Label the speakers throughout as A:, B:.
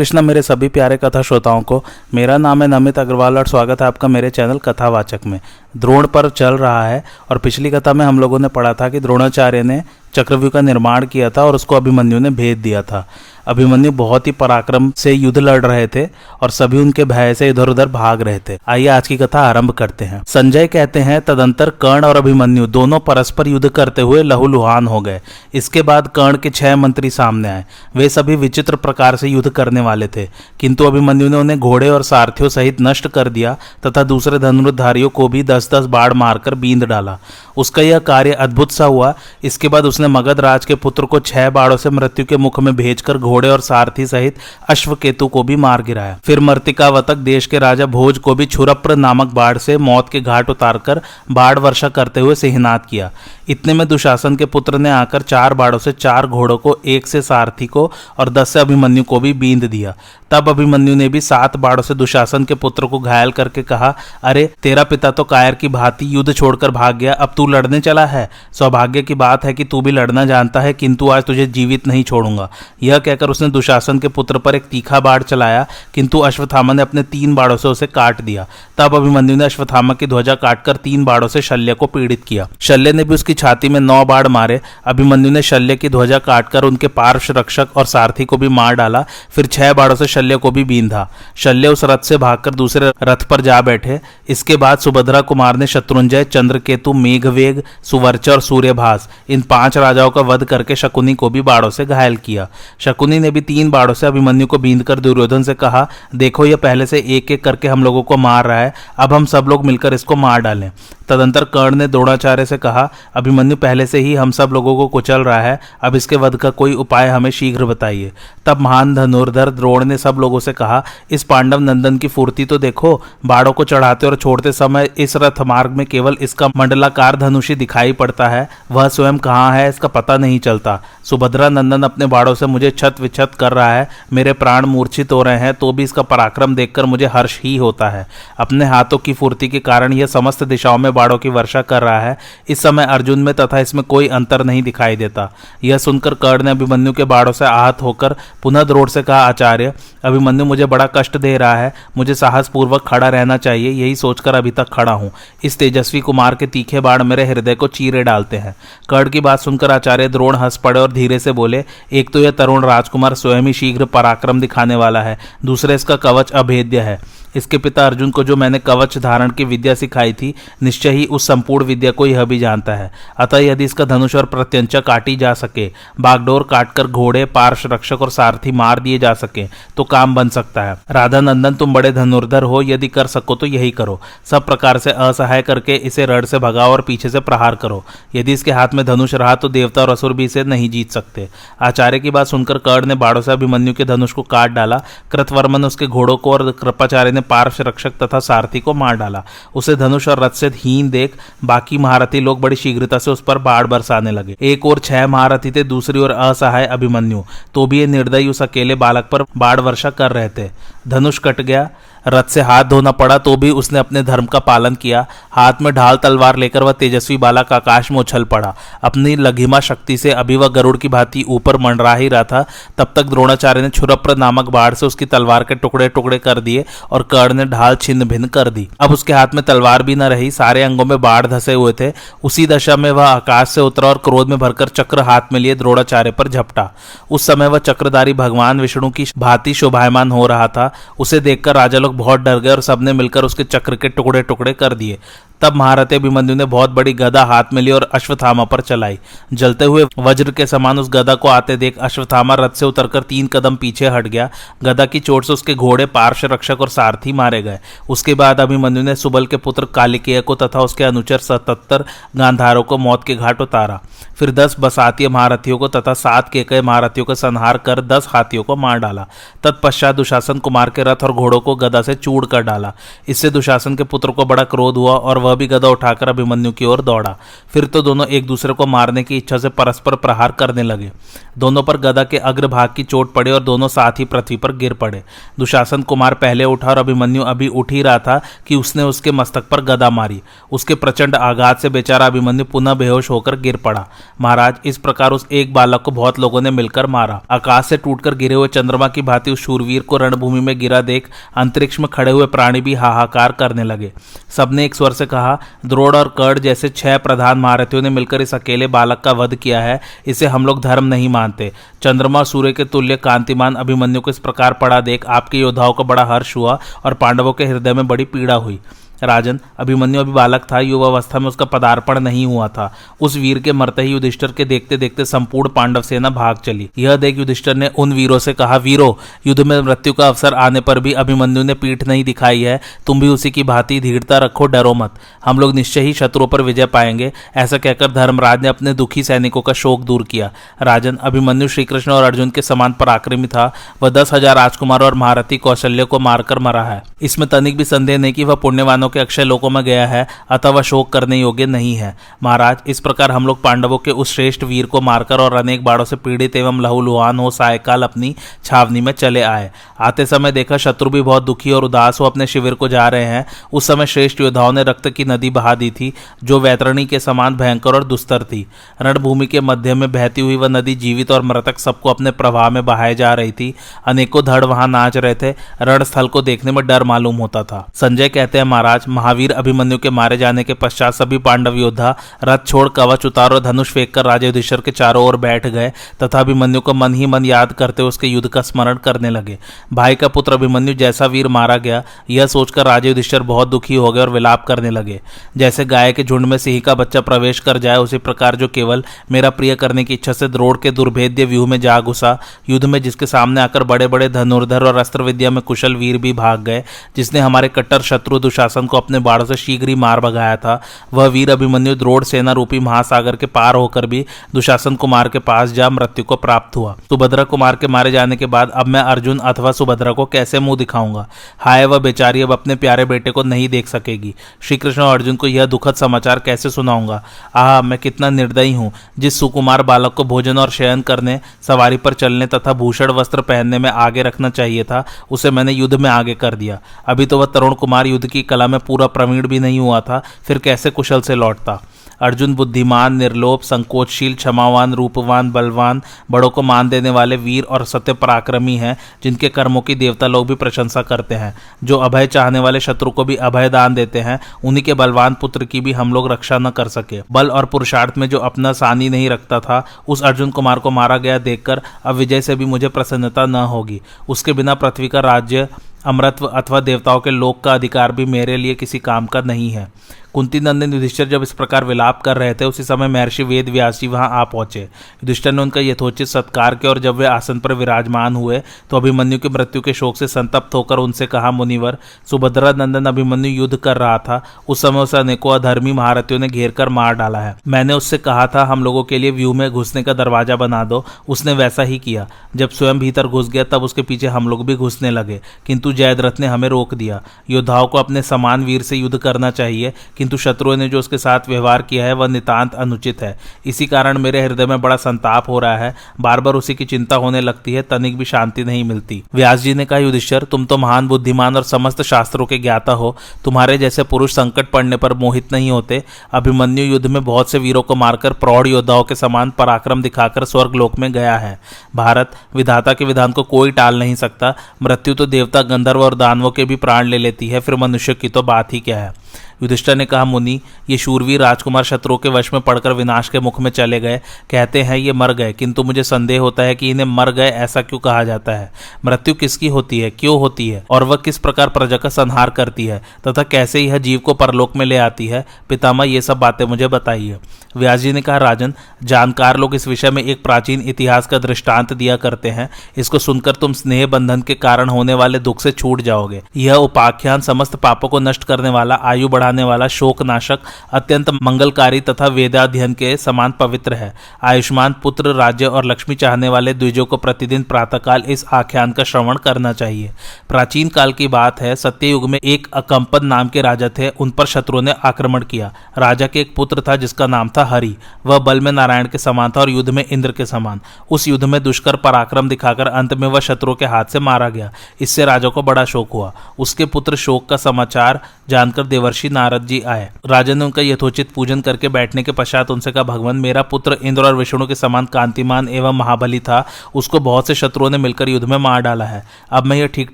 A: कृष्णा मेरे सभी प्यारे कथा श्रोताओं को। मेरा नाम है नमित अग्रवाल और स्वागत है आपका मेरे चैनल कथावाचक में। द्रोण पर चल रहा है और पिछली कथा में हम लोगों ने पढ़ा था कि द्रोणाचार्य ने चक्रव्यूह का निर्माण किया था और उसको अभिमन्यु ने भेज दिया था। अभिमन्यु बहुत ही पराक्रम से युद्ध लड़ रहे थे और सभी उनके भय से इधर उधर भाग रहे थे। आइए आज की कथा आरंभ करते हैं। संजय कहते हैं, तदंतर कर्ण और अभिमन्यु दोनों परस्पर युद्ध करते हुए लहूलुहान हो गए। इसके बाद कर्ण के छह मंत्री सामने आए। वे सभी विचित्र प्रकार से युद्ध करने वाले थे। किंतु अभिमन्यु ने उन्हें घोड़े और सारथियों सहित नष्ट कर दिया तथा दूसरे धनुर्धारियों को भी दस दस बाढ़ मारकर बींद डाला। उसका यह कार्य अद्भुत सा हुआ। इसके बाद उसने मगध राज के पुत्र को छह बाढ़ों से मृत्यु के मुख में भेजकर घोड़े और सारथी सहित अश्वकेतु को भी मार गिराया। फिर मर्तिकावतक देश के राजा भोज को भी छुरप्र नामक बाढ़ से मौत के घाट उतारकर बाढ़ वर्षा करते हुए सिहनात किया। इतने में दुशासन के पुत्र ने आकर चार बाढ़ों से चार घोड़ों को, एक से सारथी को और दस से अभिमन्यु को भी बींद दिया। तब अभिमन्यु ने भी सात बाढ़ों से दुशासन के पुत्र को घायल करके कहा, अरे, तेरा पिता तो कायर की भांति युद्ध छोड़कर भाग गया, अब तू लड़ने चला है। सौभाग्य की बात है कि तू भी लड़ना जानता है, किंतु आज तुझे जीवित नहीं छोड़ूँगा। यह कहकर उसने दुशासन के पुत्र पर एक तीखा बाढ़ चलाया, किंतु अश्वत्थामा ने अपने तीन बाढ़ों से उसे काट दिया। तब अभिमन्यु ने अश्वत्थामा की ध्वजा काटकर तीन बाढ़ों से शल्य को पीड़ित किया। शल्य ने भी उसकी छाती में नौ बाढ़ मारे। अभिमन्यु ने शल्य की ध्वजा काटकर उनके पार्श्व रक्षक और सारथी को भी मार डाला। फिर छह बाढ़ों से शल्य को भी बींधा शल्य उस रथ से भागकर दूसरे रथ पर जा बैठे। इसके बाद सुभद्रा कुमार ने शत्रुंजय, चंद्रकेतु, मेघवेग, सुवर्च और सूर्यभास, इन पाँच राजाओं का वध करके शकुनी को भी बाढ़ों से घायल किया। शकुनी ने भी तीन बाढ़ों से अभिमन्यु को बींद कर दुर्योधन से कहा, देखो, यह पहले से एक एक करके हम लोगों को मार रहा है। अब हम सब लोग मिलकर इसको मार डालें। तदंतर कर्ण ने द्रोणाचार्य से कहा, अभिमन्यु, पहले से ही हम सब लोगों को कुचल रहा है। अब इसके वध का कोई उपाय हमें शीघ्र बताइए। तब महान धनुर्धर द्रोण ने सब लोगों से कहा, इस पांडव नंदन की फूर्ति तो देखो, बाड़ों को चढ़ाते और छोड़ते समय इस रथ मार्ग में केवल इसका मंडलाकार धनुषी दिखाई पड़ता है। वह स्वयं कहाँ है, इसका पता नहीं चलता। सुभद्रा नंदन अपने बाड़ों से मुझे छत विछत कर रहा है, मेरे प्राण मूर्छित हो रहे हैं तो भी इसका पराक्रम देखकर मुझे हर्ष ही होता है। अपने हाथों की फूर्ति के कारण यह समस्त दिशाओं में बाड़ों की वर्षा कर रहा है। इस समय अर्जुन में तथा इसमें कोई अंतर नहीं दिखाई देता। यह सुनकर कर्ण ने अभिमन्यु के बाड़ों से आहत होकर पुनः द्रोड़ से कहा, आचार्य अभिमन्यु मुझे बड़ा कष्ट दे रहा है, मुझे साहस पूर्वक खड़ा रहना चाहिए, यही सोचकर अभी तक खड़ा हूँ। इस तेजस्वी कुमार के तीखे बाढ़ मेरे हृदय को चीरे डालते हैं। कर्ण की बात सुनकर आचार्य द्रोण हंस पड़े और धीरे से बोले, एक तो यह तरुण राजकुमार स्वयं ही शीघ्र पराक्रम दिखाने वाला है, दूसरे इसका कवच अभेद्य है। इसके पिता अर्जुन को जो मैंने कवच धारण की विद्या सिखाई थी, निश्चय ही उस संपूर्ण विद्या को यह भी जानता है। अतः यदि इसका धनुष और प्रत्यंचा काटी जा सके, बागडोर काटकर घोड़े पार्श रक्षक और सारथी मार दिए जा सके तो काम बन सकता है। राधा नंदन तुम बड़े धनुर्धर हो, यदि कर सको तो यही करो। सब प्रकार से असहाय करके इसे रड़ से भगाओ और पीछे से प्रहार करो। यदि इसके हाथ में धनुष रहा तो देवता और असुर भी इसे नहीं जीत सकते। आचार्य की बात सुनकर कर्ण ने बाड़ों से अभिमन्यु के धनुष को काट डाला। कृतवर्मन उसके घोड़ों को और कृपाचार्य ने पार्श्व रक्षक तथा सारथी को मार डाला। उसे धनुष और रथ से हीन देख बाकी महारथी लोग बड़ी शीघ्रता से उस पर बाढ़ बरसाने लगे। एक और छह महारथी थे, दूसरी ओर असहाय अभिमन्यु। तो भी ये निर्दयी उस अकेले बालक पर बाढ़ वर्षा कर रहे थे। धनुष कट गया रथ से हाथ धोना पड़ा तो भी उसने अपने धर्म का पालन किया। हाथ में ढाल, तलवार लेकर वह तेजस्वी बालक आकाश में उछल पड़ा। अपनी लघिमा शक्ति से अभी वह गरुड़ की भांति ऊपर मंडरा ही रहा था। तब तक द्रोणाचार्य ने छुरप्र नामक बाढ़ से उसकी तलवार के टुकड़े टुकड़े कर दिए और कर्ण ने ढाल छिन्न भिन्न कर दी। अब उसके हाथ में तलवार भी न रही, सारे अंगों में बाढ़ धसे हुए थे। उसी दशा में वह आकाश से उतरा और क्रोध में भरकर चक्र हाथ में लिए द्रोणाचार्य पर झपटा। उस समय वह चक्रधारी भगवान विष्णु की भांति शोभायमान हो रहा था। उसे देखकर राजा लोग बहुत डर गए और सबने मिलकर उसके चक्र के टुकड़े टुकड़े कर दिए। तब महारथी अभिमन्यु ने बहुत बड़ी गदा हाथ में ली और अश्वथामा पर चलाई। जलते हुए वज्र के समान उस गदा को आते देख अश्वथामा रथ से उतरकर तीन कदम पीछे हट गया। गदा की चोट से उसके घोड़े पार्श्व रक्षक और सारथी मारे गए। उसके बाद अभिमन्यु ने सुबल के पुत्र कालिकेय को तथा उसके अनुचर सतहत्तर गांधारों को मौत के घाट उतारा। फिर दस बसातीय महारथियों को तथा सात के कई महारथियों का संहार कर दस हाथियों को मार डाला। तत्पश्चात दुशासन कुमार के रथ और घोड़ों को गदा से चूड़ कर डाला। इससे दुशासन के पुत्र को बड़ा क्रोध हुआ और वह वह भी गदा उठाकर अभिमन्यु की ओर दौड़ा। फिर तो दोनों एक दूसरे को मारने की इच्छा से परस्पर प्रहार करने लगे। दोनों पर गदा के अग्रभाग की चोट पड़ी और दोनों साथ ही पृथ्वी पर गिर पड़े। दुशासन कुमार पहले उठा और अभिमन्यु अभी उठ ही रहा था कि उसने उसके मस्तक पर गदा मारी। उसके प्रचंड आघात से बेचारा अभिमन्यु पुनः बेहोश होकर गिर पड़ा। महाराज, इस प्रकार उस एक बालक को बहुत लोगों ने मिलकर मारा। आकाश से टूटकर गिरे हुए चंद्रमा की भांति उस शूरवीर को रणभूमि में गिरा देख अंतरिक्ष में खड़े हुए प्राणी भी हाहाकार करने लगे। सबने एक स्वर से कहा द्रोड़ और कर्ण जैसे छह प्रधान महारथियों ने मिलकर इस अकेले बालक का वध किया है। इसे हम लोग धर्म नहीं मानते। चंद्रमा सूर्य के तुल्य कांतिमान अभिमन्यु को इस प्रकार पड़ा देख आपके योद्धाओं को बड़ा हर्ष हुआ और पांडवों के हृदय में बड़ी पीड़ा हुई। राजन, अभिमन्यु अभी बालक था, युवावस्था में उसका पदार्पण नहीं हुआ था। उस वीर के मरते ही युधिष्ठर के देखते देखते संपूर्ण पांडव सेना भाग चली। यह देख युधिष्ठर ने उन वीरों से कहा, वीरो, युद्ध में मृत्यु का अवसर आने पर भी अभिमन्यु ने पीठ नहीं दिखाई है। तुम भी उसी की भांति धीरता रखो, डरो मत। हम लोग निश्चय ही शत्रुओं पर विजय पाएँगे। ऐसा कहकर धर्मराज ने अपने दुखी सैनिकों का शोक दूर किया। राजन, अभिमन्यु श्रीकृष्ण और अर्जुन के समान पराक्रमी था। वह दस हज़ार राजकुमार और महारथी कौशल्य को मारकर मरा है। इसमें तनिक भी संदेह नहीं कि वह पुण्यवानों के अक्षय लोकों में गया है, अतः वह शोक करने योग्य नहीं है। महाराज, इस प्रकार हम लोग पांडवों के उस श्रेष्ठ वीर को मारकर और अनेक बाड़ों से पीड़ित एवं लहूलुहान हो सायकाल अपनी छावनी में चले आए। आते समय देखा शत्रु भी बहुत दुखी और उदास हो अपने शिविर को जा रहे हैं। उस समय श्रेष्ठ योद्धाओं ने रक्त की नदी बहा दी थी, जो वैतरणी के समान भयंकर और दुस्तर थी। रणभूमि के मध्य में बहती हुई वह नदी जीवित और मृतक सबको अपने प्रवाह में बहाए जा रही थी। अनेकों धड़ वहाँ नाच रहे थे। रणस्थल को देखने में डर मालूम होता था। संजय कहते हैं, महाराज महावीर अभिमन्यु के मारे जाने के पश्चात सभी पांडव योद्धा रथ छोड़ कवच उतार और धनुष फेंक कर राजा युधिष्ठर के चारों ओर बैठ गए तथा अभिमन्यु को मन ही मन याद करते उसके युद्ध का स्मरण करने लगे। भाई का पुत्र अभिमन्यु जैसा वीर मारा गया, यह सोचकर राजा युधिष्ठर बहुत दुखी हो गए और विलाप करने लगे। जैसे गाय के झुंड में सिंह का बच्चा प्रवेश कर जाए, उसी प्रकार जो केवल मेरा प्रिय करने की इच्छा से द्रोड़ के दुर्भेद्य व्यूह में जा घुसा। युद्ध में जिसके सामने आकर बड़े बड़े धनुर्धर और अस्त्र विद्या में कुशल वीर भी भाग गए, जिसने हमारे कट्टर शत्रु दुशासन को अपने बाढ़ से शीघ्र ही मार भगाया था। वह वीर अभिमन्यु द्रोड़ सेना रूपी महासागर के पार होकर भी दुशासन कुमार के पास जा मृत्यु को प्राप्त हुआ। सुभद्रा कुमार के मारे जाने के बाद अब मैं अर्जुन अथवा सुभद्रा को कैसे मुँह दिखाऊँगा? हाय, वह बेचारी अब अपने प्यारे बेटे को नहीं देख सकेगी। श्री कृष्ण अर्जुन को यह दुखद समाचार कैसे सुनाऊँगा? आह, मैं कितना निर्दयी हूँ, जिस सुकुमार बालक को भोजन और शयन करने, सवारी पर चलने तथा भूषण वस्त्र पहनने में आगे रखना चाहिए था, उसे मैंने युद्ध में आगे कर दिया। अभी तो वह तरुण कुमार युद्ध की कला में पूरा प्रवीण भी नहीं हुआ था, फिर कैसे कुशल से लौटता? अर्जुन बुद्धिमान, निर्लोभ, संकोचशील, क्षमावान, रूपवान, बलवान, बड़ों को मान देने वाले वीर और सत्य पराक्रमी हैं, जिनके कर्मों की देवता लोग भी प्रशंसा करते हैं। जो अभय चाहने वाले शत्रु को भी अभय दान देते हैं, उन्हीं के बलवान पुत्र की भी हम लोग रक्षा न कर सके। बल और पुरुषार्थ में जो अपना सानी नहीं रखता था, उस अर्जुन कुमार को मारा गया देखकर अब विजय से भी मुझे प्रसन्नता न होगी। उसके बिना पृथ्वी का राज्य अमृत्व अथवा देवताओं के लोक का अधिकार भी मेरे लिए किसी काम का नहीं है। कुंती नंदन युधिष्ठर जब इस प्रकार विलाप कर रहे थे, उसी समय महर्षि वेद व्यास वहाँ आ पहुँचे। युधिष्ठर ने उनका यथोचित सत्कार किया और जब वे आसन पर विराजमान हुए तो अभिमन्यु की मृत्यु के शोक से संतप्त होकर उनसे कहा, मुनिवर सुभद्रा नंदन अभिमन्यु युद्ध कर रहा था। उस समय उसे अनेकों अधर्मी महारथियों ने घेर कर मार डाला है। मैंने उससे कहा था, हम लोगों के लिए व्यू में घुसने का दरवाज़ा बना दो। उसने वैसा ही किया। जब स्वयं भीतर घुस गया, तब उसके पीछे हम लोग भी घुसने लगे। किंतु जयद्रथ ने हमें रोक दिया। योद्धाओं को अपने समान वीर से युद्ध करना चाहिए, किंतु शत्रुओं ने जो उसके साथ व्यवहार किया है, वह नितांत अनुचित है। इसी कारण मेरे हृदय में बड़ा संताप हो रहा है। बार बार उसी की चिंता होने लगती है, तनिक भी शांति नहीं मिलती। व्यास जी ने कहा, युधिष्ठर, तुम तो महान बुद्धिमान और समस्त शास्त्रों के ज्ञाता हो। तुम्हारे जैसे पुरुष संकट पड़ने पर मोहित नहीं होते। अभिमन्यु युद्ध में बहुत से वीरों को मारकर प्रौढ़ योद्धाओं के समान पराक्रम दिखाकर स्वर्ग लोक में गया है। भारत विधाता के विधान को कोई टाल नहीं सकता। मृत्यु तो देवता गंधर्व और दानवों के भी प्राण ले लेती है, फिर मनुष्य की तो बात ही क्या है? युधिष्ठर ने कहा, मुनि, ये शूरवीर राजकुमार शत्रु के वश में पड़कर विनाश के मुख में चले गए। कहते हैं, ये मर गए। किंतु मुझे संदेह होता है कि इन्हें मर गए ऐसा क्यों कहा जाता है? मृत्यु किसकी होती है? क्यों होती है? और वह किस प्रकार प्रजा का संहार करती है? तथा कैसे यह जीव को परलोक में ले आती है? पितामह, ये सब बातें मुझे बताइए व्यास जी ने कहा, राजन, जानकार लोग इस विषय में एक प्राचीन इतिहास का दृष्टांत दिया करते हैं। इसको सुनकर तुम स्नेह बंधन के कारण होने वाले दुख से छूट जाओगे। यह उपाख्यान समस्त पापों को नष्ट करने वाला आयु आयु बढ़ाने वाला शोकनाशक अत्यंत मंगलकारी तथा वेदाध्ययन के समान पवित्र है। आयुष्मान पुत्र, राज्य और लक्ष्मी चाहने वाले द्विजों को प्रतिदिन प्रातःकाल इस आख्यान का श्रवण करना चाहिए। प्राचीन काल की बात है, सत्ययुग में एक अकंपद नाम के राजा थे, उन पर शत्रुओं ने आक्रमण किया। राजा के एक पुत्र था जिसका नाम था हरि। वह बल में नारायण के समान था और युद्ध में इंद्र के समान। उस युद्ध में दुष्कर पराक्रम दिखाकर अंत में वह शत्रुओं के हाथ से मारा गया। इससे राजा को बड़ा शोक हुआ। उसके पुत्र शोक का समाचार जानकर देवर्षि नारद जी आए। राजा ने उनका यथोचित पूजन करके बैठने के पश्चात उनसे कहा, भगवान, मेरा पुत्र इंद्र और विष्णु के समान कांतिमान एवं महाबली था, उसको बहुत से शत्रुओं ने मिलकर युद्ध में मार डाला है। अब मैं यह ठीक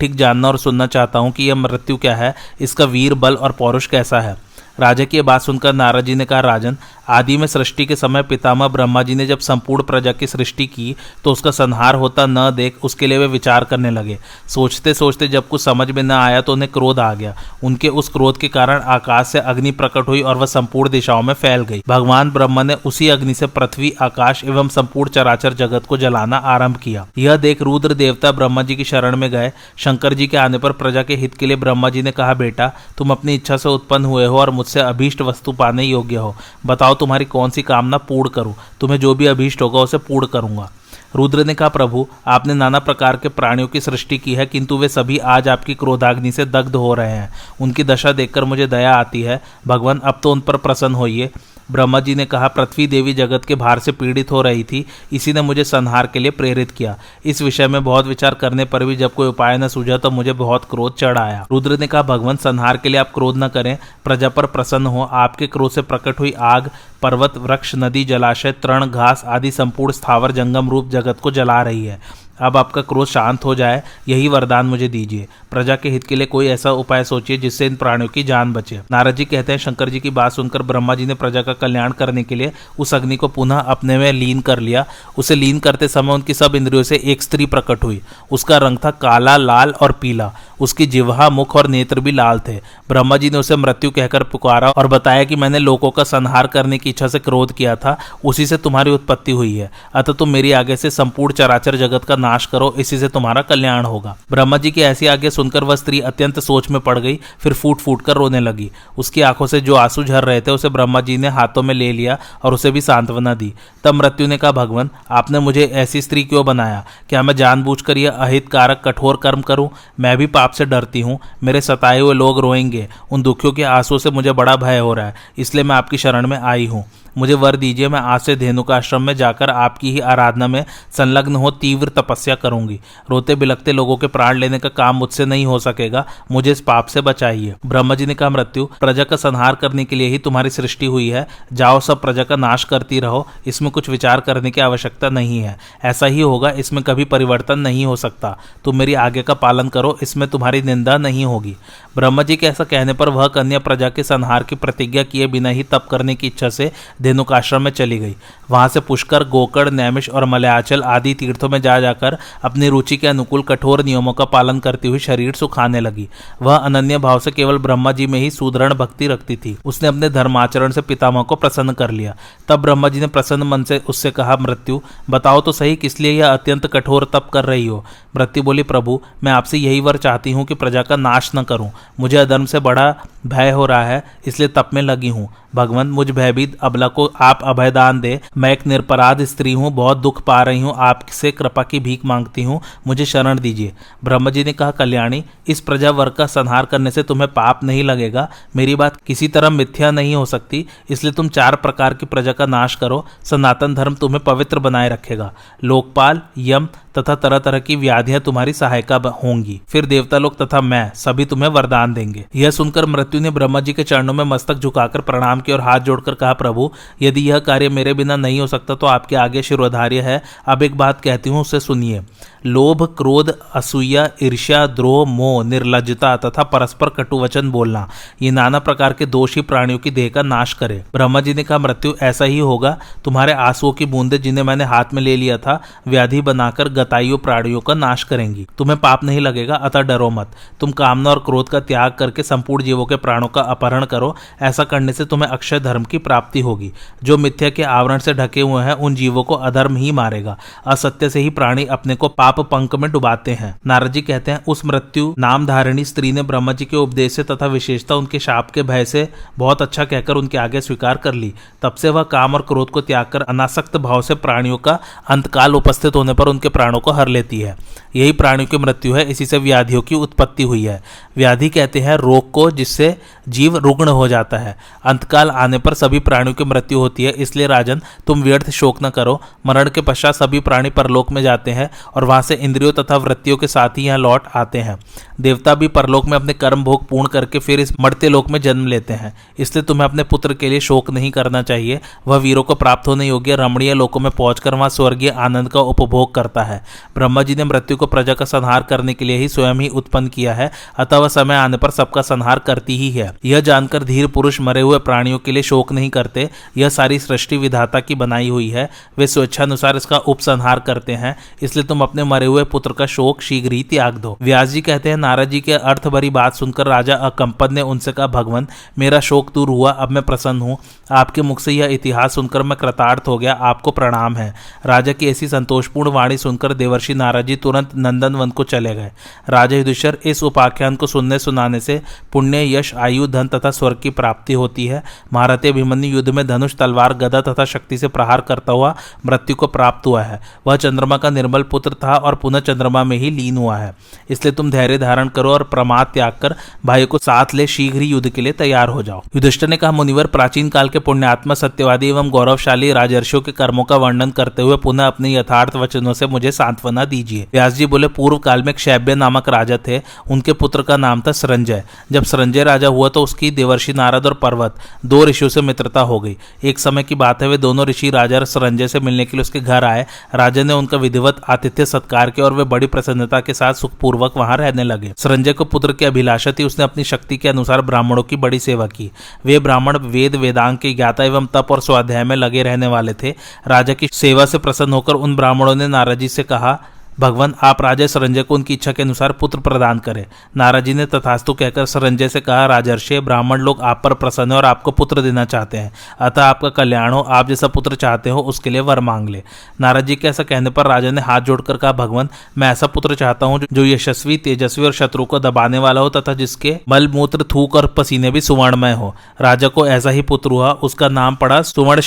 A: ठीक जानना और सुनना चाहता हूँ कि यह मृत्यु क्या है, इसका वीर, बल और पौरुष कैसा है। राजा की बात सुनकर नारद जी ने कहा, राजन, आदि में सृष्टि के समय पितामह ब्रह्मा जी ने जब संपूर्ण प्रजा की सृष्टि की तो उसका संहार होता न देख, उसके लिए वे विचार करने लगे। सोचते सोचते जब कुछ समझ में न आया तो उन्हें क्रोध आ गया। उनके उस क्रोध के कारण आकाश से अग्नि प्रकट हुई और वह संपूर्ण दिशाओं में फैल गई। भगवान ब्रह्मा ने उसी अग्नि से पृथ्वी, आकाश एवं संपूर्ण चराचर जगत को जलाना आरंभ किया। यह देख रुद्र देवता ब्रह्मा जी की शरण में गए। शंकर जी के आने पर प्रजा के हित के लिए ब्रह्मा जी ने कहा, बेटा, तुम अपनी इच्छा से उत्पन्न हुए हो और मुझसे अभीष्ट वस्तु पाने योग्य हो। बताओ तुम्हारी कौन सी कामना पूर्ण करूँ? तुम्हें जो भी अभीष्ट होगा उसे पूर्ण करूँगा। रुद्र ने कहा, प्रभु, आपने नाना प्रकार के प्राणियों की सृष्टि की है, किंतु वे सभी आज आपकी क्रोधाग्नि से दग्ध हो रहे हैं। उनकी दशा देखकर मुझे दया आती है। भगवान, अब तो उन पर प्रसन्न होइए। ब्रह्मा जी ने कहा, पृथ्वी देवी जगत के भार से पीड़ित हो रही थी इसी ने मुझे संहार के लिए प्रेरित किया। इस विषय में बहुत विचार करने पर भी जब कोई उपाय न सूझा तो मुझे बहुत क्रोध चढ़ आया रुद्र ने कहा, भगवान, संहार के लिए आप क्रोध न करें। प्रजा पर प्रसन्न हो, आपके क्रोध से प्रकट हुई आग, पर्वत, वृक्ष, नदी, जलाशय, तृण, घास आदि संपूर्ण स्थावर, जंगम रूप जगत को जला रही है। अब आपका क्रोध शांत हो जाए, यही वरदान मुझे दीजिए। प्रजा के हित के लिए कोई ऐसा उपाय सोचिए जिससे इन प्राणियों की जान बचे। नारद जी कहते हैं, शंकर जी की बात सुनकर ब्रह्मा जी ने प्रजा का कल्याण करने के लिए उस अग्नि को पुनः अपने में लीन कर लिया। उसे लीन करते समय उनकी सब इंद्रियों से एक स्त्री प्रकट हुई। उसका रंग था काला, लाल और पीला। उसकी जिवा मुख और नेत्र भी लाल थे। ब्रह्मा जी ने उसे मृत्यु कहकर पुकारा और बताया कि मैंने लोगों का संहार करने की इच्छा से क्रोध किया था, उसी से तुम्हारी उत्पत्ति हुई है। अतः तुम मेरी आगे से संपूर्ण चराचर जगत का नाश करो, इसी से तुम्हारा कल्याण होगा। ब्रह्मा जी की ऐसी आगे सुनकर वह स्त्री अत्यंत सोच में पड़ गई, फिर फूट फूट कर रोने लगी। उसकी आँखों से जो आँसू झर रहे थे, उसे ब्रह्मा जी ने हाथों में ले लिया और उसे भी सांत्वना दी। तब मृत्यु ने कहा, भगवान, आपने मुझे ऐसी स्त्री क्यों बनाया? क्या मैं जानबूझकर यह अहित कारक कठोर कर्म करूँ? मैं भी पाप से डरती हूँ। मेरे सताए हुए लोग रोएँगे। उन दुखियों के आँसू से मुझे बड़ा भय हो रहा है, इसलिए मैं आपकी शरण में आई हूँ। मुझे वर दीजिए, मैं आज से धेनु का आश्रम में जाकर आपकी ही आराधना में संलग्न हो तीव्र तपस्या करूँगी। रोते बिलकते लोगों के प्राण लेने का काम मुझसे नहीं हो सकेगा। मुझे इस पाप से बचाइए। ब्रह्म जी ने कहा, मृत्यु, प्रजा का संहार करने के लिए ही तुम्हारी सृष्टि हुई है। जाओ, सब प्रजा का नाश करती रहो। इसमें कुछ विचार करने की आवश्यकता नहीं है। ऐसा ही होगा, इसमें कभी परिवर्तन नहीं हो सकता। तुम मेरी आगे का पालन करो, इसमें तुम्हारी निंदा नहीं होगी। ब्रह्म जी के ऐसा कहने पर वह कन्या प्रजा के संहार की प्रतिज्ञा किए बिना ही तप करने की इच्छा से धेनुकाश्रम में चली गई। वहाँ से पुष्कर, गोकर्ण, नैमिष और मलयाचल आदि तीर्थों में जा जाकर अपनी रुचि के अनुकूल कठोर नियमों का पालन करती हुई शरीर सुखाने लगी। वह अनन्य भाव से केवल ब्रह्मा जी में ही सुदृढ़ भक्ति रखती थी। उसने अपने धर्माचरण से पितामह को प्रसन्न कर लिया। तब ब्रह्मा जी ने प्रसन्न मन से उससे कहा, मृत्यु, बताओ तो सही किस लिए यह अत्यंत कठोर तप कर रही हो? मृत्यु बोली, प्रभु, मैं आपसे यही वर चाहती हूँ कि प्रजा का नाश न करूँ। मुझे अधर्म से बड़ा भय हो रहा है, इसलिए तप में लगी हूँ। भगवान मुझ भयभीत, अबला को आप अभयदान दे। मैं एक निरपराध स्त्री हूँ, बहुत दुख पा रही हूँ, आपसे कृपा की भीख मांगती हूँ, मुझे शरण दीजिए। ब्रह्म जी ने कहा, कल्याणी, इस प्रजा वर्ग का संहार करने से तुम्हें पाप नहीं लगेगा। मेरी बात किसी तरह मिथ्या नहीं हो सकती, इसलिए तुम चार प्रकार की प्रजा का नाश करो। सनातन धर्म तुम्हें पवित्र बनाए रखेगा। लोकपाल, यम तथा तरह तरह की व्याधियाँ तुम्हारी सहायता होंगी। फिर देवता लोग तथा मैं, सभी तुम्हें वरदान देंगे। यह सुनकर मृत्यु ने ब्रह्मा जी के चरणों में मस्तक झुकाकर प्रणाम किया और हाथ जोड़कर कहा, प्रभु, यदि यह कार्य मेरे बिना नहीं हो सकता तो आपके आगे शिरोधार्य है। अब एक बात कहती हूँ, उसे सुनिए। लोभ, क्रोध, असूया, ईर्ष्या, द्रोह, मोह, निर्लजता तथा परस्पर कटुवचन बोलना, ये नाना प्रकार के दोषी प्राणियों की देह का नाश करे। ब्रह्मा जी ने कहा, मृत्यु ऐसा ही होगा, तुम्हारे आंसुओं की बूंदे जिन्हें मैंने हाथ में ले लिया था, व्याधि बनाकर गताइयों प्राणियों का नाश करेंगी। तुम्हें पाप नहीं लगेगा, अतः डरो मत। तुम कामना और क्रोध का त्याग करके संपूर्ण जीवों के प्राणों का अपहरण करो। ऐसा करने से तुम्हें अक्षय धर्म की प्राप्ति होगी। जो मिथ्या के आवरण से ढके हुए हैं, उन जीवों को अधर्म ही मारेगा। असत्य से ही प्राणी अपने को पाप पंक में डुबाते हैं। नारद जी कहते हैं, उस मृत्यु नाम धारिणी स्त्री ने ब्रह्म जी के उपदेश से तथा विशेषता उनके शाप के भय से बहुत अच्छा कहकर उनके आगे स्वीकार कर ली। तब से वह काम और क्रोध को त्याग कर अनासक्त भाव से प्राणियों का अंतकाल उपस्थित होने पर उनके प्राणों को हर लेती है। यही प्राणियों की मृत्यु है, इसी से व्याधियों की उत्पत्ति हुई है। व्याधि कहते हैं रोग को, जिससे जीव रुग्ण हो जाता है। अंतकाल आने पर सभी प्राणियों की मृत्यु होती है, इसलिए राजन, तुम व्यर्थ शोक न करो। मरण के पश्चात सभी प्राणी परलोक में जाते हैं, और वहाँ से इंद्रियों तथा वृत्तियों के साथ ही यहाँ लौट आते हैं। देवता भी परलोक में अपने कर्म भोग पूर्ण करके फिर इस मरते लोक में जन्म लेते हैं। इसलिए तुम्हें अपने पुत्र के लिए शोक नहीं करना चाहिए। वह वीरों को प्राप्त होने योग्य रमणीय लोकों में पहुंचकर वहाँ स्वर्गीय आनंद का उपभोग करता है। ब्रह्मा जी ने मृत्यु को प्रजा का संहार करने के लिए ही स्वयं ही उत्पन्न किया है, अतः वह समय आने पर सबका संहार करती ही है। यह जानकर धीर पुरुष मरे हुए प्राणियों के लिए शोक नहीं करते, यह सारी सृष्टि विधाता की बनाई हुई है, वे स्वेच्छानुसार इसका उपसंहार करते हैं, इसलिए तुम अपने मरे हुए पुत्र का शोक शीघ्र ही त्याग दो। व्यास जी कहते हैं, नारद जी के अर्थ भरी बात सुनकर राजा अकंपन ने उनसे कहा, भगवान, मेरा शोक दूर हुआ, अब मैं प्रसन्न हूँ। आपके मुख से यह इतिहास सुनकर मैं कृतार्थ हो गया, आपको प्रणाम है। राजा की ऐसी संतोषपूर्ण वाणी सुनकर देवर्षि नारद जी तुरंत नंदनवन को चले गए। राजा युधिष्ठर इस उपाख्यान को सुनने सुनाने से पुण्य, यश, आयु, धन तथा स्वर्ग की प्राप्ति होती है। महारथी अभिमन्यु युद्ध में धनुष, तलवार, गदा तथा शक्ति से प्रहार करता हुआ मृत्यु को प्राप्त हुआ है। वह चंद्रमा का निर्मल पुत्र था और पुनः चंद्रमा में ही लीन हुआ है। इसलिए तुम धैर्य धारण करो और प्रमाद त्याग कर भाई को साथ ले शीघ्र ही युद्ध के लिए तैयार हो जाओ। युधिष्ठर ने कहा, मुनिवर, प्राचीन काल के पुण्यात्मा, सत्यवादी एवं गौरवशाली राजर्षियों के कर्मों का वर्णन करते हुए पुनः अपने यथार्थ वचनों से मुझे सांत्वना दीजिए। व्यास जी बोले, पूर्व काल में क्षैब्य नामक राजा थे, उनके पुत्र का नाम था संजय। जब संजय राजा हुआ तो उसकी देवर्षि नारद और पर्वत, दो ऋषियों से मित्रता हो गई। एक समय की बात है, वे दोनों ऋषि राजा संजय से मिलने के लिए उसके घर आए। राजा ने उनका विधिवत आतिथ्य सत्कार किया और वे बड़ी प्रसन्नता के साथ सुखपूर्वक वहाँ रहने लगे। संजय को पुत्र की अभिलाषा थी, उसने अपनी शक्ति के अनुसार ब्राह्मणों की बड़ी सेवा की। वे ब्राह्मण वेद, वेदांग के ज्ञाता एवं तप और स्वाध्याय में लगे रहने वाले थे। राजा की सेवा से प्रसन्न होकर उन ब्राह्मणों ने नाराजी से कहा भगवान, आप राजा सरंजय को उनकी इच्छा के अनुसार पुत्र प्रदान करें। नाराज़ ने तथास्तु कहकर सरंजय से कहा, राजर्षि, ब्राह्मण लोग आप पर प्रसन्न है और आपको पुत्र देना चाहते हैं। अतः आपका कल्याण हो, आप जैसा पुत्र चाहते हो, उसके लिए वर मांग ले। नारद जी के ऐसा कहने पर राजा ने हाथ जोड़कर कहा, भगवान, मैं ऐसा पुत्र चाहता हूँ जो यशस्वी, तेजस्वी और शत्रु को दबाने वाला हो तथा जिसके मल मूत्र, थूक और पसीने भी सुवर्णमय हो। राजा को ऐसा ही पुत्र हुआ, उसका नाम पड़ा सुवर्ण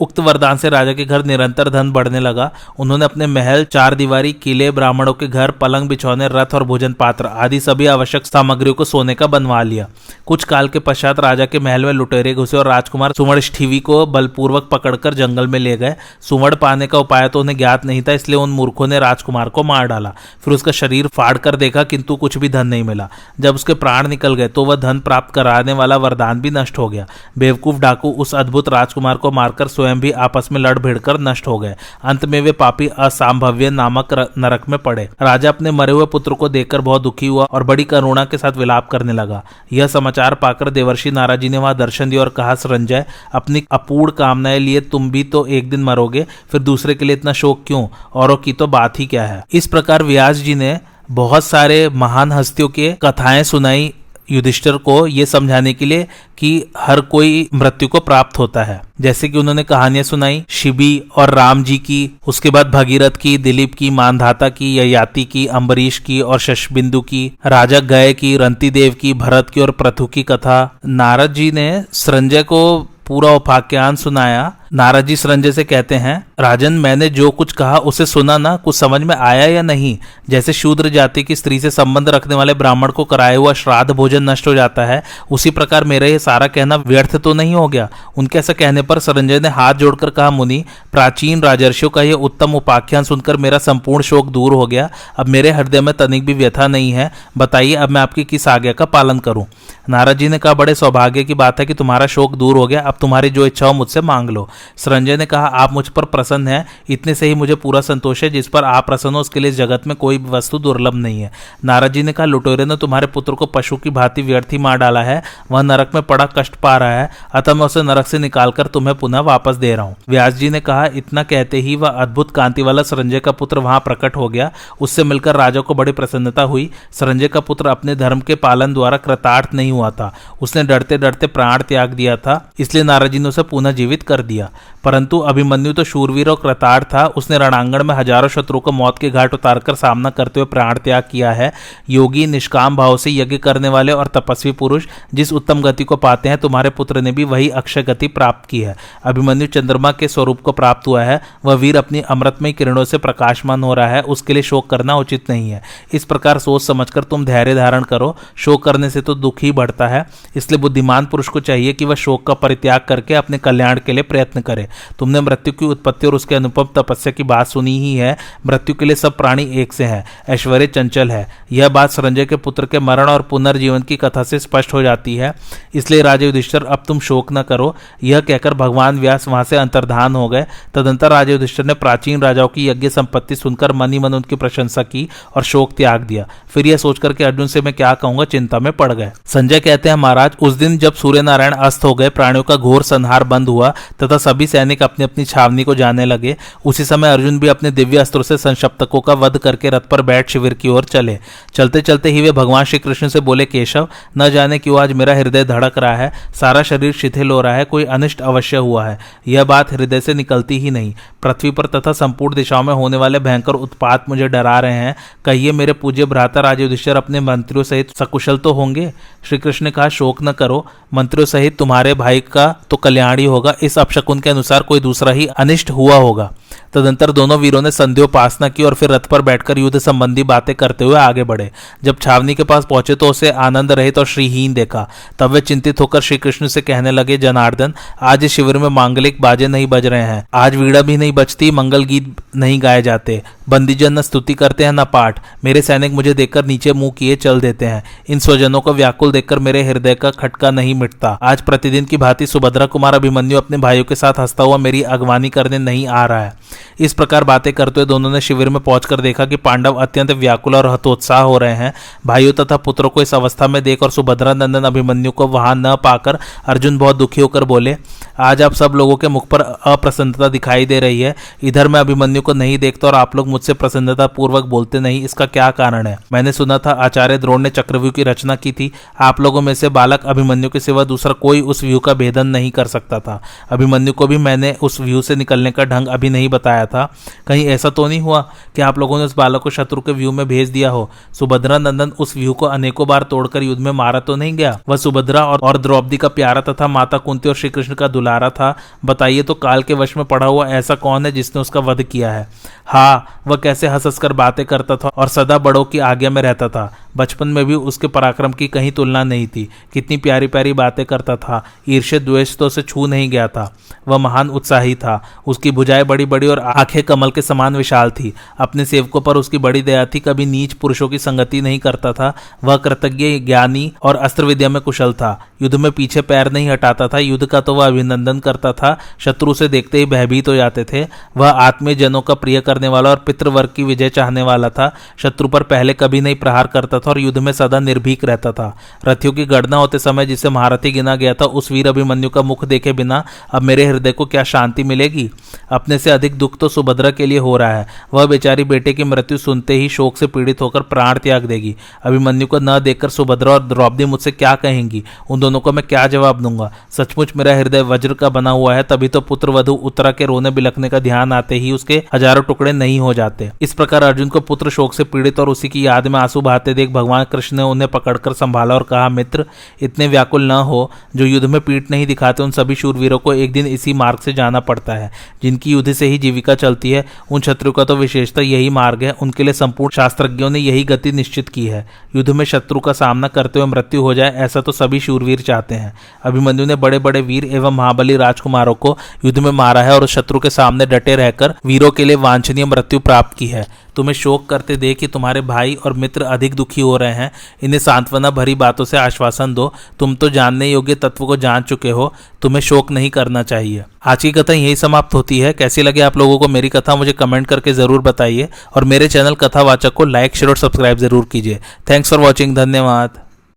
A: उक्त वरदान से राजा के घर निरंतर धन बढ़ने लगा। उन्होंने अपने महल, चार दीवारी सामग्री किले, ब्राह्मणों के घर, पलंग बिछौने, रथ और भोजन पात्र आदि सभी आवश्यक सामग्रियों को सोने का बनवा लिया। कुछ काल के पश्चात राजा के महल में लुटेरे, घुसे और राजकुमार सुवर्ण ठीवी को बलपूर्वक पकड़कर जंगल में ले गए। सुवर्ण पाने का उपाय तो उन्हें ज्ञात नहीं था, इसलिए उन मूर्खों ने राजकुमार को मार डाला। फिर उसका शरीर फाड़ कर देखा, किंतु कुछ भी धन नहीं मिला। जब उसके प्राण निकल गए तो वह धन प्राप्त कराने वाला वरदान भी नष्ट हो गया। बेवकूफ़ डाकू उस अद्भुत राजकुमार को मारकर स्वयं भी आपस में लड़ भिड़कर नष्ट हो गए। अंत में वे पापी असंभव्य नामक नरक में पड़े। राजा अपने मरे हुए पुत्र को देखकर बहुत दुखी हुआ और बड़ी करुणा के साथ विलाप करने लगा। यह समाचार पाकर देवर्षि नाराज़ जी ने वहाँ दर्शन दिया और कहा, संजय, अपनी अपूर्ण कामनाएँ लिए तुम भी तो एक दिन मरोगे, फिर दूसरे के लिए इतना शोक क्यों? और की तो बात ही क्या है? इस प्रकार व्यास जी ने बहुत सारे महान हस्तियों के कथाएँ सुनाई। युधिष्ठिर को यह समझाने के लिए कि हर कोई मृत्यु को प्राप्त होता है। जैसे कि उन्होंने कहानियाँ सुनाई, शिबी और राम जी की, उसके बाद भगीरथ की, दिलीप की, मानधाता की, ययाति की अम्बरीश की और शशबिंदु की, राजा गय की रंती देव की, भरत की और प्रथु की कथा। नारद जी ने संजय को पूरा उपाख्यान सुनाया। नारद जी संजय से कहते हैं, राजन, मैंने जो कुछ कहा उसे सुना ना, कुछ समझ में आया या नहीं? जैसे शूद्र जाति की स्त्री से संबंध रखने वाले ब्राह्मण को कराया हुआ श्राद्ध भोजन नष्ट हो जाता है, उसी प्रकार मेरा ये सारा कहना व्यर्थ तो नहीं हो गया? उनके ऐसा कहने पर संजय ने हाथ जोड़कर कहा, मुनि, प्राचीन राजर्षियों का यह उत्तम उपाख्यान सुनकर मेरा संपूर्ण शोक दूर हो गया। अब मेरे हृदय में तनिक भी व्यथा नहीं है। बताइए, अब मैं आपकी किस आज्ञा का पालन करूँ? नारद जी ने कहा, बड़े सौभाग्य की बात है कि तुम्हारा शोक दूर हो गया। अब तुम्हारी जो इच्छा हो मुझसे मांग लो। संजय ने कहा, आप मुझ पर प्रसन्न हैं। इतने से ही मुझे पूरा संतोष है, जिस पर आप प्रसन्न हो, उसके लिए जगत में कोई वस्तु दुर्लभ नहीं है। नारद जी ने कहा, लुटेरे ने तुम्हारे पुत्र को पशु की भांति व्यर्थी मार डाला है। वह नरक में पड़ा कष्ट पा रहा है। अतः मैं उसे नरक से निकालकर तुम्हें पुनः वापस दे रहा हूँ। व्यास जी ने कहा, इतना कहते ही वह अद्भुत कांति वाला संजय का पुत्र वहाँ प्रकट हो गया। उससे मिलकर राजा को बड़ी प्रसन्नता हुई। संजय का पुत्र अपने धर्म के पालन द्वारा कृतार्थ नहीं हुआ था। उसने डरते डरते प्राण त्याग दिया था, इसलिए नारद जी ने उसे पुनः जीवित कर दिया। परंतु अभिमन्यु तो शूरवीर और कृतार था। उसने रणांगण में हज़ारों शत्रु को मौत के घाट उतारकर सामना करते हुए प्राण त्याग किया है। योगी निष्काम भाव से यज्ञ करने वाले और तपस्वी पुरुष, जिस उत्तम गति को पाते हैं, तुम्हारे पुत्र ने भी वही अक्षय गति प्राप्त की है। अभिमन्यु चंद्रमा के स्वरूप को प्राप्त हुआ है। वह वीर अपनी अमृतमय किरणों से प्रकाशमान हो रहा है। उसके लिए शोक करना उचित नहीं है। इस प्रकार सोच समझकर तुम धैर्य धारण करो। शोक करने से तो दुख ही बढ़ता है। इसलिए बुद्धिमान पुरुष को चाहिए कि वह शोक का परित्याग करके अपने कल्याण के लिए प्रयत्न करे। तुमने मृत्यु की उत्पत्ति और उसके अनुपम तपस्या की बात सुनी ही है। मृत्यु के लिए सब प्राणी एक से है। ऐश्वर्य चंचल है। यह बात संजय के पुत्र के मरण और पुनर्जीवन की कथा से स्पष्ट हो जाती है। इसलिए राजा युधिष्ठर, अब तुम शोक न करो। यह कहकर भगवान व्यास वहाँ से अंतर्धान हो गए। तदंतर राजा युधिष्ठर ने प्राचीन राजाओं की यज्ञ संपत्ति सुनकर मन ही मन उनकी प्रशंसा की और शोक त्याग दिया। फिर यह सोचकर कि अर्जुन से मैं क्या कहूँगा, चिंता में पड़ गए। संजय कहते हैं, महाराज, उस दिन जब सूर्य नारायण अस्त हो गए, प्राणियों का घोर संहार बंद हुआ, तथा सभी सैनिक अपनी अपनी छावनी को जाने लगे, उसी समय अर्जुन भी अपने दिव्य अस्त्रों से संशप्तकों का वध करके रथ पर बैठ शिविर की ओर चले। चलते चलते ही वे भगवान श्री कृष्ण से बोले, केशव, न जाने क्यों आज मेरा हृदय धड़क रहा है, सारा शरीर शिथिल हो रहा है, कोई अनिष्ट अवश्य हुआ है। यह बात हृदय से निकलती ही नहीं। पृथ्वी पर तथा संपूर्ण दिशाओं में होने वाले भयंकर उत्पात मुझे डरा रहे हैं। कहिए मेरे पूज्य भ्राता राजे अपने मंत्रियों सहित सकुशल तो होंगे? श्री कृष्ण ने कहा शोक न करो। मंत्रियों सहित तुम्हारे भाई का तो कल्याण ही होगा। इस अपशकुन के अनुसार कोई दूसरा ही अनिष्ट हुआ होगा। तदंतर दोनों वीरों ने संध्योपासना की और फिर रथ पर बैठकर युद्ध संबंधी बातें करते हुए आगे बढ़े। जब छावनी के पास पहुँचे तो उसे आनंद रहित और श्रीहीन देखा। तब वे चिंतित होकर श्री कृष्ण से कहने लगे, जनार्दन, आज इस शिविर में मांगलिक बाजे नहीं बज रहे हैं। आज वीड़ा भी नहीं बजती, मंगल गीत नहीं गाए जाते। बंदीजन न स्तुति करते हैं, न पाठ। मेरे सैनिक मुझे देखकर नीचे मुँह किए चल देते हैं। इन स्वजनों को व्याकुल देखकर मेरे हृदय का खटका नहीं मिटता। आज प्रतिदिन की भांति सुभद्रा कुमार अभिमन्यु अपने भाइयों के साथ हंसता हुआ मेरी अगवानी करने नहीं आ रहा है। इस प्रकार बातें करते हुए दोनों ने शिविर में पहुंचकर देखा कि पांडव अत्यंत व्याकुल और हतोत्साह हो रहे हैं। भाइयों तथा पुत्रों को इस अवस्था में देख और सुभद्रा नंदन अभिमन्यु को वहाँ न पाकर अर्जुन बहुत दुखी होकर बोले, आज आप सब लोगों के मुख पर अप्रसन्नता दिखाई दे रही है। इधर मैं अभिमन्यु को नहीं देखता और आप लोग मुझसे प्रसन्नता पूर्वक बोलते नहीं। इसका क्या कारण है? मैंने सुना था आचार्य द्रोण ने चक्रव्यूह की रचना की थी। आप लोगों में से बालक अभिमन्यु के सिवा दूसरा कोई उस व्यू का भेदन नहीं कर सकता था। अभिमन्यु को भी मैंने उस व्यू से निकलने का ढंग अभी नहीं बताया था। कहीं ऐसा तो नहीं हुआ कि आप लोगों ने उस बालक को शत्रु के व्यू में भेज दिया हो? सुभद्रा नंदन उस व्यू को अनेकों बार तोड़कर युद्ध में मारा तो नहीं गया? वह सुभद्रा और, और द्रौपदी का प्यारा तथा माता कुंती और श्री कृष्ण का दुलारा था। बताइए तो काल के वश में पड़ा हुआ ऐसा कौन है जिसने उसका वध किया है? हाँ वह कैसे हंस हंस कर बातें करता था और सदा बड़ों की आज्ञा में रहता था। बचपन में भी उसके पराक्रम की कहीं तुलना नहीं थी। कितनी प्यारी प्यारी बातें करता था। ईर्ष्य द्वेष तो से छू नहीं गया था। वह महान उत्साही था। उसकी भुजाएँ बड़ी बड़ी और आँखें कमल के समान विशाल थी। अपने सेवकों पर उसकी बड़ी दया थी। कभी नीच पुरुषों की संगति नहीं करता था। वह कृतज्ञ, ज्ञानी और अस्त्र विद्या में कुशल था। युद्ध में पीछे पैर नहीं हटाता था। युद्ध का तो वह अभिनंदन करता था। शत्रु से देखते ही भयभीत हो जाते थे। वह आत्मीय जनों का प्रिय करने वाला और पितृवर्ग की विजय चाहने वाला था। शत्रु पर पहले कभी नहीं प्रहार करता था और युद्ध में सदा निर्भीक रहता था। रथियों की गणना होते समय जिसे महारथी गिना गया था, उस वीर अभिमन्यु का मुख देखे बिना अब मेरे हृदय को क्या शांति मिलेगी? अपने से अधिक दुख तो सुभद्रा के लिए हो रहा है। वह बेचारी बेटे की मृत्यु सुनते ही शोक से पीड़ित होकर प्राण त्याग देगी। अभिमन्यु को न देखकर सुभद्रा और द्रौपदी मुझसे क्या कहेंगी? उन दोनों को मैं क्या जवाब दूँगा? सचमुच मेरा हृदय वज्र का बना हुआ है, तभी तो पुत्र वधु उत्तरा के रोने बिलखने का ध्यान आते ही उसके हज़ारों टुकड़े नहीं हो जाते। इस प्रकार अर्जुन को पुत्र शोक से पीड़ित और उसी की याद में आँसू बहाते देख भगवान कृष्ण ने उन्हें पकड़कर संभाला और कहा, मित्र, इतने व्याकुल न हो। जो युद्ध में पीठ नहीं दिखाते, उन सभी शूरवीरों को एक दिन इसी मार्ग से जाना पड़ता है। जिनकी युद्ध से ही जीविका चलती है, उन शत्रु का तो विशेषता यही मार्ग है। उनके लिए संपूर्ण शास्त्रज्ञों ने यही गति निश्चित की है। युद्ध में शत्रु का सामना करते हुए मृत्यु हो जाए, ऐसा तो सभी शूरवीर चाहते हैं। अभिमन्यु ने बड़े बड़े वीर एवं महाबली राजकुमारों को युद्ध में मारा है और शत्रु के सामने डटे रहकर वीरों के लिए वांछनीय अपूजनीय मृत्यु प्राप्त की है। तुम्हें शोक करते देख कि तुम्हारे भाई और मित्र अधिक दुखी हो रहे हैं। इन्हें सांत्वना भरी बातों से आश्वासन दो। तुम तो जानने योग्य तत्व को जान चुके हो। तुम्हें शोक नहीं करना चाहिए। आज की कथा यही समाप्त होती है। कैसी लगे आप लोगों को मेरी कथा, मुझे कमेंट करके ज़रूर बताइए। और मेरे चैनल कथावाचक को लाइक, शेयर और सब्सक्राइब ज़रूर कीजिए। Thanks for watching. धन्यवाद।